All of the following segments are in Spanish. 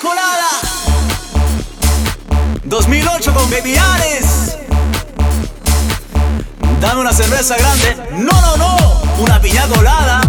colada. 2008 con Baby. Dame una cerveza grande. No, no, no. Una piña colada.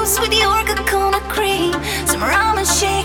With your coconut cream. Some rum and shake